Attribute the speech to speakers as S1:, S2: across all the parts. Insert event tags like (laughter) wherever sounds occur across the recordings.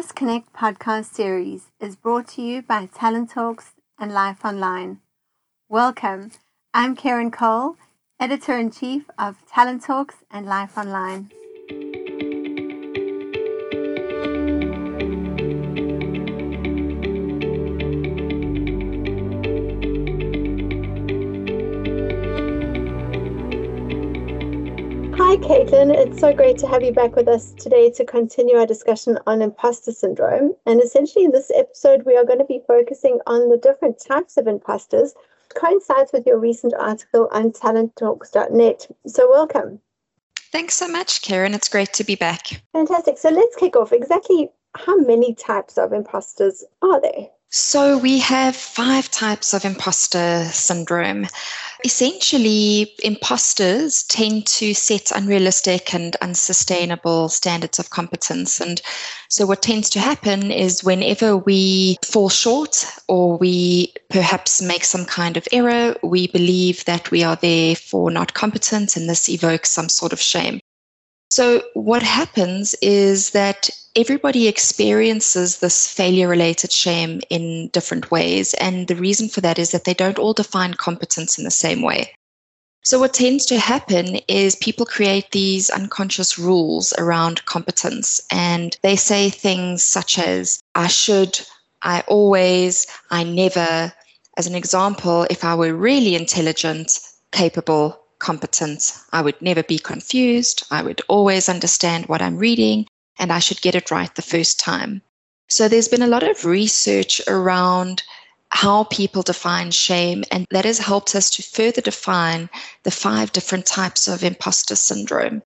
S1: This Connect podcast series is brought to you by Talent Talks and Life Online. Welcome. I'm Karen Cole, editor in chief of Talent Talks and Life Online. Hi, Caitlin. It's so great to have you back with us today to continue our discussion on imposter syndrome. And essentially, in this episode, we are going to be focusing on the different types of imposters, coincides with your recent article on talenttalks.net. So, welcome.
S2: Thanks so much, Karen. It's great to be back.
S1: Fantastic. So, let's kick off. Exactly how many types of imposters are there?
S2: So, we have five types of imposter syndrome. Essentially, imposters tend to set unrealistic and unsustainable standards of competence. And so, what tends to happen is whenever we fall short or we perhaps make some kind of error, we believe that we are therefore not competent, and this evokes some sort of shame. So, what happens is that everybody experiences this failure related shame in different ways. And the reason for that is that they don't all define competence in the same way. So, what tends to happen is people create these unconscious rules around competence, and they say things such as, I should, I always, I never. As an example, if I were really intelligent, capable, competent. I would never be confused. I would always understand what I'm reading, and I should get it right the first time. So there's been a lot of research around how people define shame, and that has helped us to further define the five different types of imposter syndrome.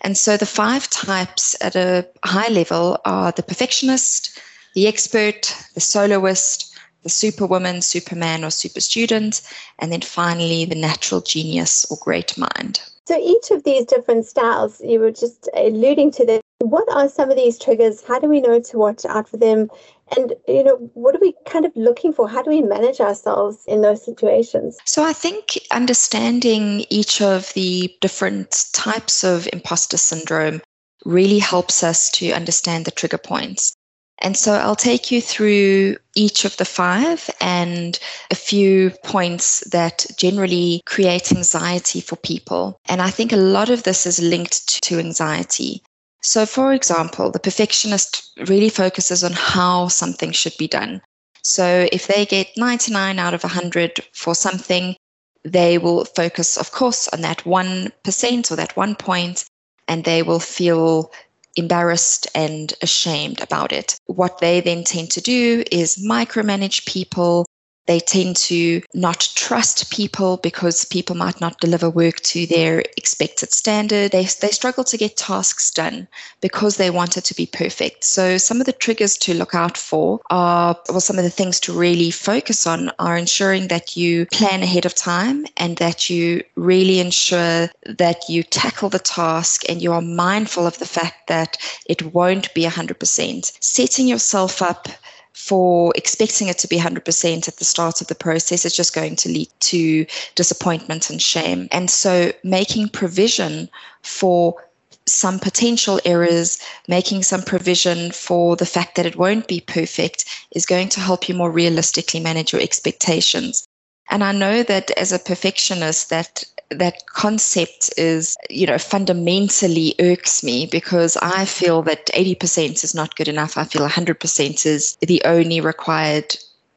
S2: And so the five types at a high level are the perfectionist, the expert, the soloist, the superwoman, superman, or super student, and then finally the natural genius or great mind.
S1: So each of these different styles, you were just alluding to them. What are some of these triggers? How do we know to watch out for them? And you know, what are we kind of looking for? How do we manage ourselves in those situations?
S2: So I think understanding each of the different types of imposter syndrome really helps us to understand the trigger points. And so I'll take you through each of the five and a few points that generally create anxiety for people. And I think a lot of this is linked to anxiety. So, for example, the perfectionist really focuses on how something should be done. So, if they get 99 out of 100 for something, they will focus, of course, on that 1% or that one point, and they will feel embarrassed and ashamed about it. What they then tend to do is micromanage people, they tend to not trust people because people might not deliver work to their expected standard. They, they struggle to get tasks done because they want it to be perfect. So, some of the triggers to look out for are, well, some of the things to really focus on are ensuring that you plan ahead of time and that you really ensure that you tackle the task and you are mindful of the fact that it won't be 100%. Setting yourself up for expecting it to be 100% at the start of the process is just going to lead to disappointment and shame. And so making provision for some potential errors, making some provision for the fact that it won't be perfect is going to help you more realistically manage your expectations. And I know that as a perfectionist, that that concept is, you know, fundamentally irks me because I feel that 80% is not good enough. I feel 100% is the only required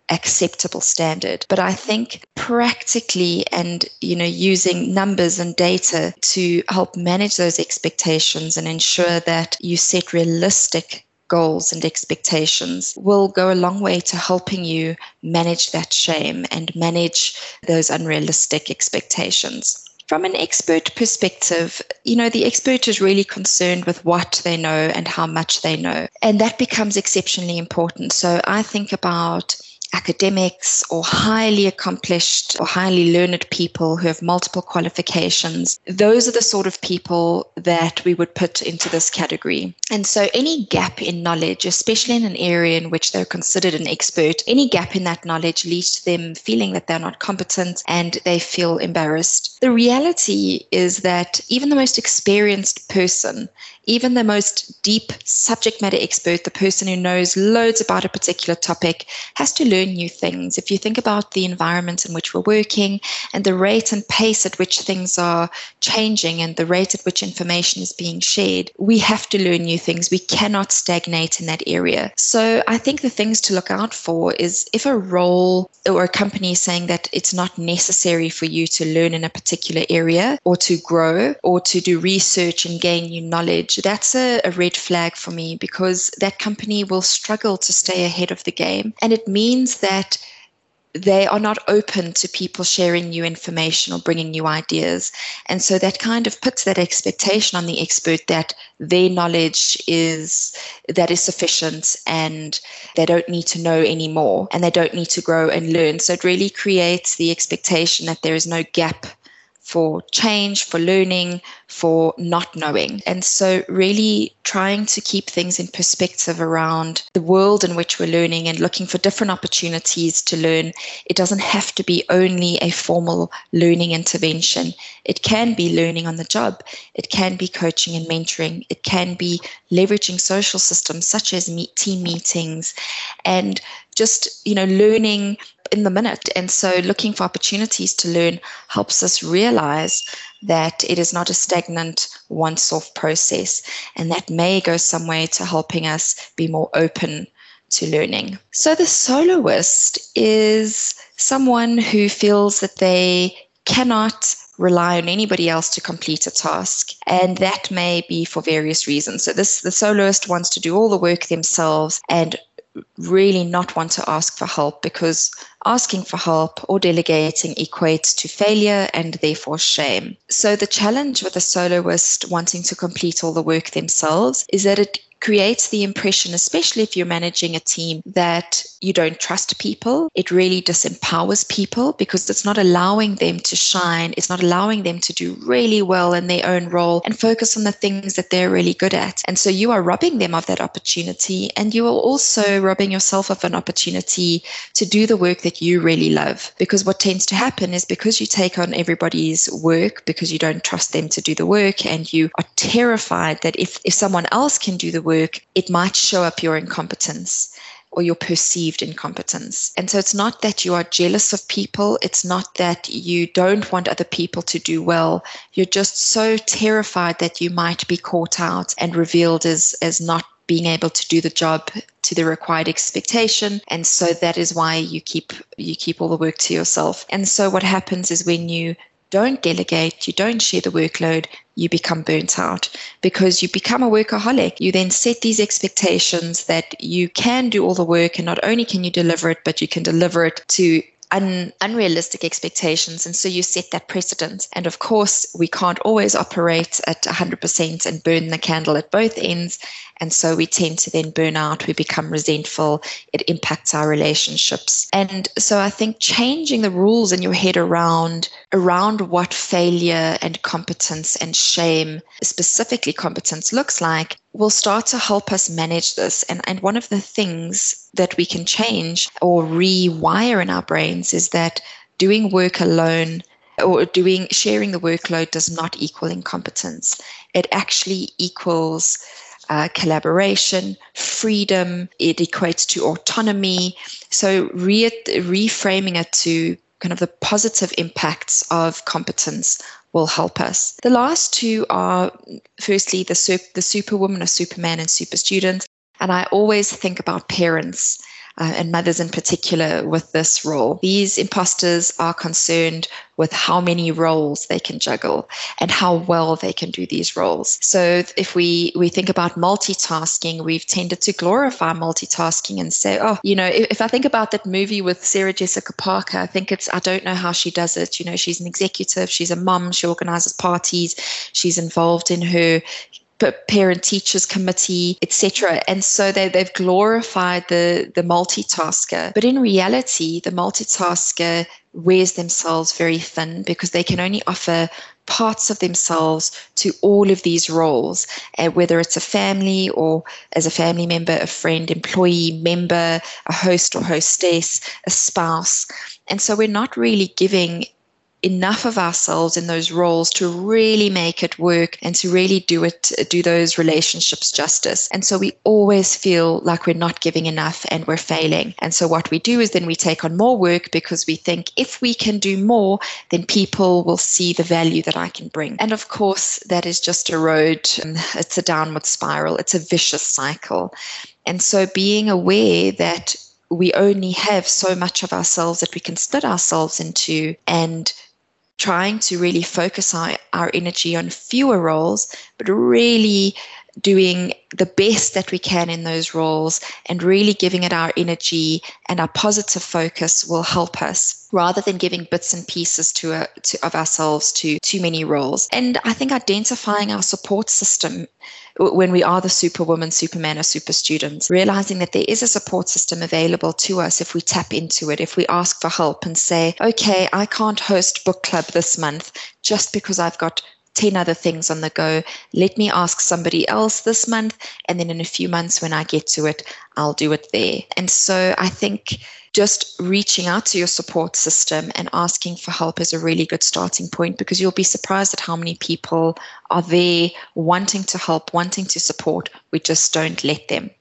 S2: acceptable standard but i think practically and you know using numbers and data to help manage those expectations and ensure that you set realistic goals and expectations will go a long way to helping you manage that shame and manage those unrealistic expectations. From an expert perspective, you know, the expert is really concerned with what they know and how much they know. And that becomes exceptionally important. So I think about academics or highly accomplished or highly learned people who have multiple qualifications. Those are the sort of people that we would put into this category. And so, any gap in knowledge, especially in an area in which they're considered an expert, any gap in that knowledge leads to them feeling that they're not competent and they feel embarrassed. The reality is that even the most experienced person even the most deep subject matter expert, the person who knows loads about a particular topic, has to learn new things. If you think about the environment in which we're working and the rate and pace at which things are changing and the rate at which information is being shared, we have to learn new things. We cannot stagnate in that area. So I think the things to look out for is if a role or a company is saying that it's not necessary for you to learn in a particular area or to grow or to do research and gain new knowledge, that's a, a red flag for me because that company will struggle to stay ahead of the game. And it means that they are not open to people sharing new information or bringing new ideas. And so that kind of puts that expectation on the expert that their knowledge is that is sufficient and they don't need to know anymore and they don't need to grow and learn. So it really creates the expectation that there is no gap for change, for learning, for not knowing. And so, really trying to keep things in perspective around the world in which we're learning and looking for different opportunities to learn. It doesn't have to be only a formal learning intervention, it can be learning on the job, it can be coaching and mentoring, it can be leveraging social systems such as meet, team meetings and just you know learning in the minute. And so looking for opportunities to learn helps us realize that it is not a stagnant, once off process. And that may go some way to helping us be more open to learning. So the soloist is someone who feels that they cannot rely on anybody else to complete a task and that may be for various reasons so this the soloist wants to do all the work themselves and really not want to ask for help because asking for help or delegating equates to failure and therefore shame. So, the challenge with a soloist wanting to complete all the work themselves is that it creates the impression, especially if you're managing a team, that you don't trust people. It really disempowers people because it's not allowing them to shine. It's not allowing them to do really well in their own role and focus on the things that they're really good at. And so you are robbing them of that opportunity. And you are also robbing yourself of an opportunity to do the work that you really love. Because what tends to happen is because you take on everybody's work, because you don't trust them to do the work, and you are terrified that if, if someone else can do the work, it might show up your incompetence or your perceived incompetence. And so it's not that you are jealous of people, it's not that you don't want other people to do well. You're just so terrified that you might be caught out and revealed as as not being able to do the job to the required expectation and so that is why you keep you keep all the work to yourself and so what happens is when you don't delegate, you don't share the workload, you become burnt out because you become a workaholic. You then set these expectations that you can do all the work and not only can you deliver it, but you can deliver it to un- unrealistic expectations. And so you set that precedent. And of course, we can't always operate at 100% and burn the candle at both ends. And so we tend to then burn out, we become resentful, it impacts our relationships. And so I think changing the rules in your head around around what failure and competence and shame, specifically competence, looks like will start to help us manage this. And, and one of the things that we can change or rewire in our brains is that doing work alone or doing sharing the workload does not equal incompetence. It actually equals uh, collaboration, freedom. It equates to autonomy. So re- reframing it to kind of the positive impacts of competence will help us. The last two are firstly the, the superwoman or superman and super student. And I always think about parents uh, and mothers in particular with this role. These imposters are concerned with how many roles they can juggle and how well they can do these roles. So if we we think about multitasking, we've tended to glorify multitasking and say, oh, you know, if, if I think about that movie with Sarah Jessica Parker, I think it's I don't know how she does it. You know, she's an executive, she's a mum, she organizes parties, she's involved in her parent teachers committee etc and so they, they've glorified the the multitasker but in reality the multitasker wears themselves very thin because they can only offer parts of themselves to all of these roles, uh, whether it's a family or as a family member, a friend, employee, member, a host or hostess, a spouse. And so we're not really giving enough of ourselves in those roles to really make it work and to really do it do those relationships justice. And so we always feel like we're not giving enough and we're failing. And so what we do is then we take on more work because we think if we can do more then people will see the value that I can bring. And of course that is just a road. (laughs) It's a downward spiral. It's a vicious cycle. And so being aware that we only have so much of ourselves that we can split ourselves into and trying to really focus our, our energy on fewer roles, but really doing the best that we can in those roles and really giving it our energy and our positive focus will help us rather than giving bits and pieces to, a, to of ourselves to too many roles. And i think identifying our support system when we are the superwoman superman or super students realizing that there is a support system available to us if we tap into it if we ask for help and say okay i can't host book club this month just because i've got 10 other things on the go. Let me ask somebody else this month. And then in a few months, when I get to it, I'll do it there. And so I think just reaching out to your support system and asking for help is a really good starting point because you'll be surprised at how many people are there wanting to help, wanting to support. We just don't let them.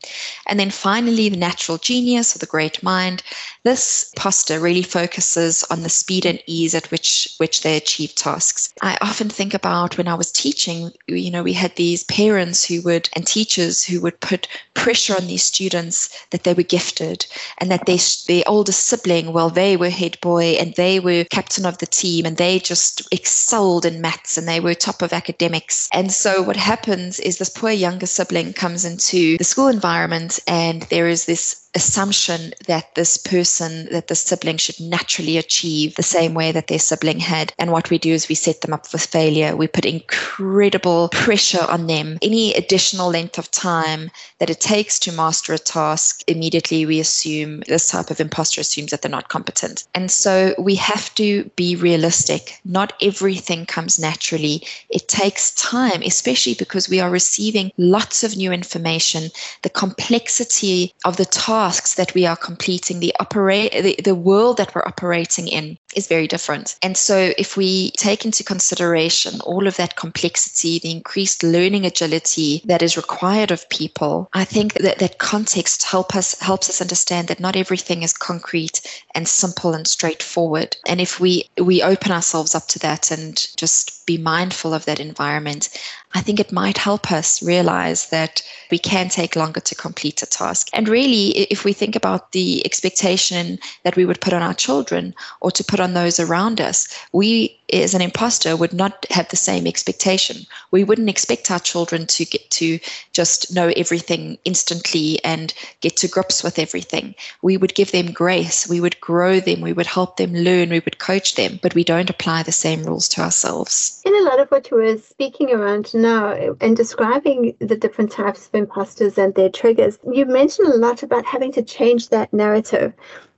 S2: And then finally, the natural genius or the great mind. This poster really focuses on the speed and ease at which which they achieve tasks. I often think about when I was teaching, you know, we had these parents who would and teachers who would put pressure on these students that they were gifted and that they their oldest sibling, well, they were head boy and they were captain of the team and they just excelled in maths and they were top of academics. And so what happens is this poor younger sibling comes into the school environment and there is this assumption that this person, that the sibling should naturally achieve the same way that their sibling had. And what we do is we set them up for failure. We put incredible pressure on them. Any additional length of time that it takes to master a task, immediately we assume this type of imposter assumes that they're not competent. And so we have to be realistic. Not everything comes naturally. It takes time, especially because we are receiving lots of new information. The complexity of the task tasks that we are completing, the operate the, the world that we're operating in is very different. And so if we take into consideration all of that complexity, the increased learning agility that is required of people, I think that that context help us helps us understand that not everything is concrete and simple and straightforward. And if we we open ourselves up to that and just be mindful of that environment, I think it might help us realize that we can take longer to complete a task. And really, if we think about the expectation that we would put on our children or to put on those around us, we as an imposter would not have the same expectation. We wouldn't expect our children to get to just know everything instantly and get to grips with everything. We would give them grace, we would grow them, we would help them learn, we would coach them, but we don't apply the same rules to ourselves.
S1: In a lot of what you were speaking around now and describing the different types of imposters and their triggers, you mentioned a lot about having to change that narrative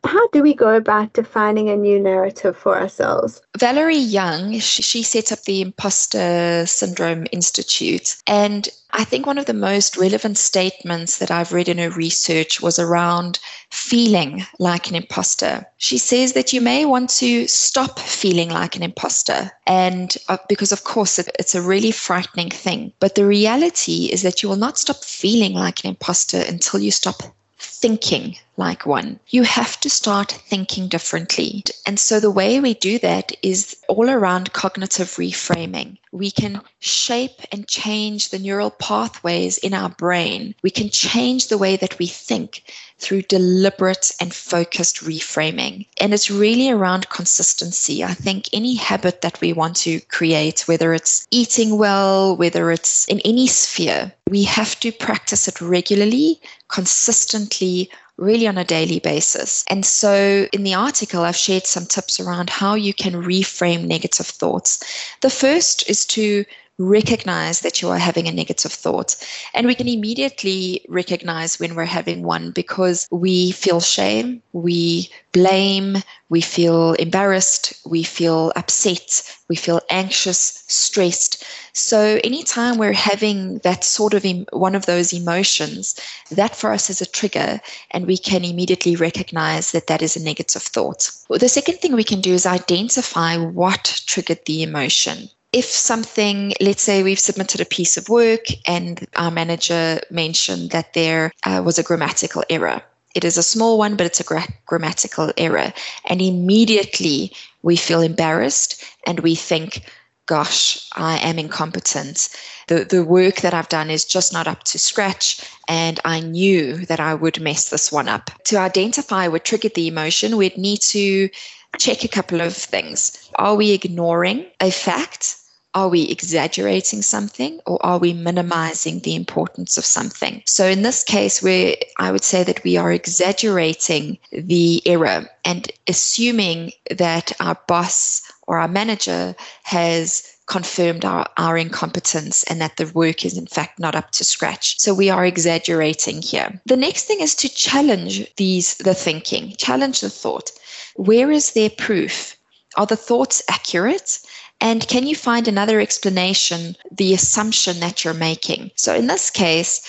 S1: how do we go about defining a new narrative for ourselves?
S2: Valerie Young, she, set up the Imposter Syndrome Institute. And I think one of the most relevant statements that I've read in her research was around feeling like an imposter. She says that you may want to stop feeling like an imposter. And uh, because, of course, it, it's a really frightening thing. But the reality is that you will not stop feeling like an imposter until you stop thinking like one. You have to start thinking differently. And so the way we do that is all around cognitive reframing. We can shape and change the neural pathways in our brain. We can change the way that we think through deliberate and focused reframing. And it's really around consistency. I think any habit that we want to create, whether it's eating well, whether it's in any sphere, we have to practice it regularly, consistently, really on a daily basis. And so in the article, I've shared some tips around how you can reframe negative thoughts. The first is to recognize that you are having a negative thought. And we can immediately recognize when we're having one because we feel shame, we blame, we feel embarrassed, we feel upset, we feel anxious, stressed. So anytime we're having that sort of em- one of those emotions, that for us is a trigger and we can immediately recognize that that is a negative thought. Well, the second thing we can do is identify what triggered the emotion if something, let's say we've submitted a piece of work and our manager mentioned that there uh, was a grammatical error. It is a small one, but it's a gra- grammatical error. And immediately we feel embarrassed and we think, gosh, I am incompetent. The, the work that I've done is just not up to scratch. And I knew that I would mess this one up. To identify what triggered the emotion, we'd need to check a couple of things. Are we ignoring a fact? Are we exaggerating something or are we minimizing the importance of something? So in this case, where I would say that we are exaggerating the error and assuming that our boss or our manager has confirmed our, our incompetence and that the work is in fact not up to scratch. So we are exaggerating here. The next thing is to challenge these the thinking, challenge the thought. Where is their proof? Are the thoughts accurate? And can you find another explanation, the assumption that you're making? So in this case,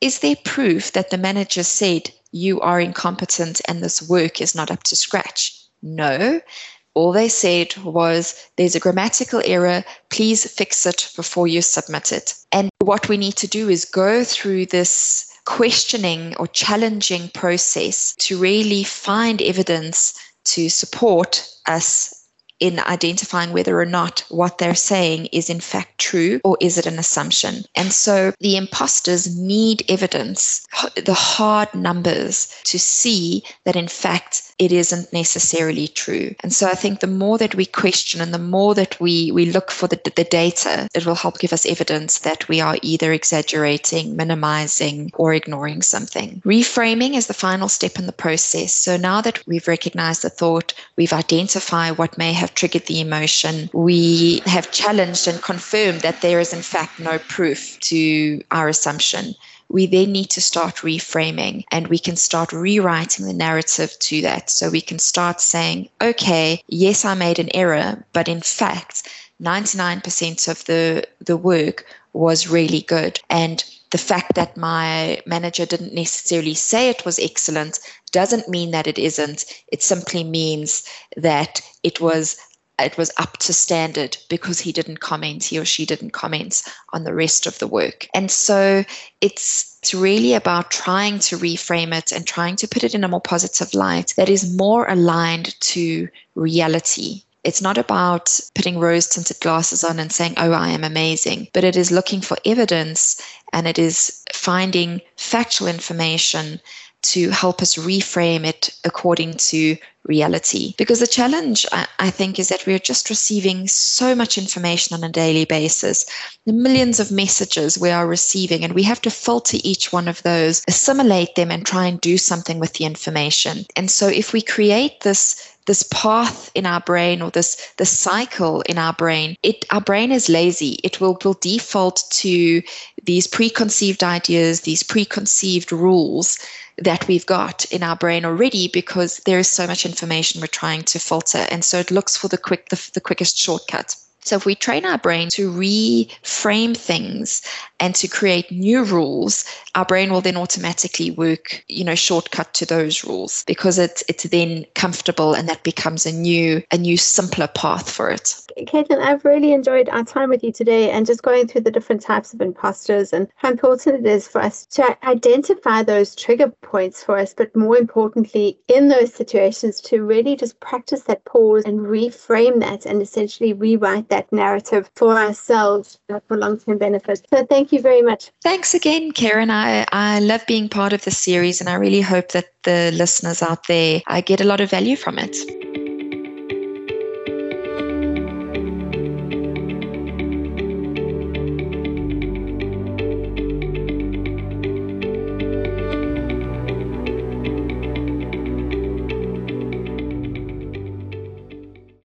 S2: is there proof that the manager said you are incompetent and this work is not up to scratch? No. All they said was there's a grammatical error, please fix it before you submit it. And what we need to do is go through this questioning or challenging process to really find evidence to support us in identifying whether or not what they're saying is in fact true or is it an assumption. And so the imposters need evidence, the hard numbers, to see that in fact it isn't necessarily true. And so I think the more that we question and the more that we, we look for the, the data, it will help give us evidence that we are either exaggerating, minimizing, or ignoring something. Reframing is the final step in the process. So now that we've recognized the thought, we've identified what may have triggered the emotion, we have challenged and confirmed that there is, in fact, no proof to our assumption. We then need to start reframing and we can start rewriting the narrative to that. So we can start saying, okay, yes, I made an error, but in fact, 99% of the, the work was really good. And the fact that my manager didn't necessarily say it was excellent doesn't mean that it isn't. It simply means that it was it was up to standard because he didn't comment, he or she didn't comment on the rest of the work. And so it's, it's really about trying to reframe it and trying to put it in a more positive light that is more aligned to reality. It's not about putting rose tinted glasses on and saying, oh, I am amazing, but it is looking for evidence and it is finding factual information to help us reframe it according to reality. Because the challenge, I, think, is that we're just receiving so much information on a daily basis, the millions of messages we are receiving, and we have to filter each one of those, assimilate them, and try and do something with the information. And so, if we create this this path in our brain or this this cycle in our brain it our brain is lazy it will will default to these preconceived ideas these preconceived rules that we've got in our brain already because there is so much information we're trying to filter and so it looks for the quick the, the quickest shortcut so if we train our brain to reframe things and to create new rules, our brain will then automatically work, you know, shortcut to those rules because it's it's then comfortable and that becomes a new a new simpler path for it.
S1: Caitlin, I've really enjoyed our time with you today and just going through the different types of imposters and how important it is for us to identify those trigger points for us, but more importantly, in those situations, to really just practice that pause and reframe that and essentially rewrite that narrative for ourselves for long term benefit. So thank you very much.
S2: Thanks again, Karen. I, I love being part of the series and I really hope that the listeners out there I get a lot of value from it.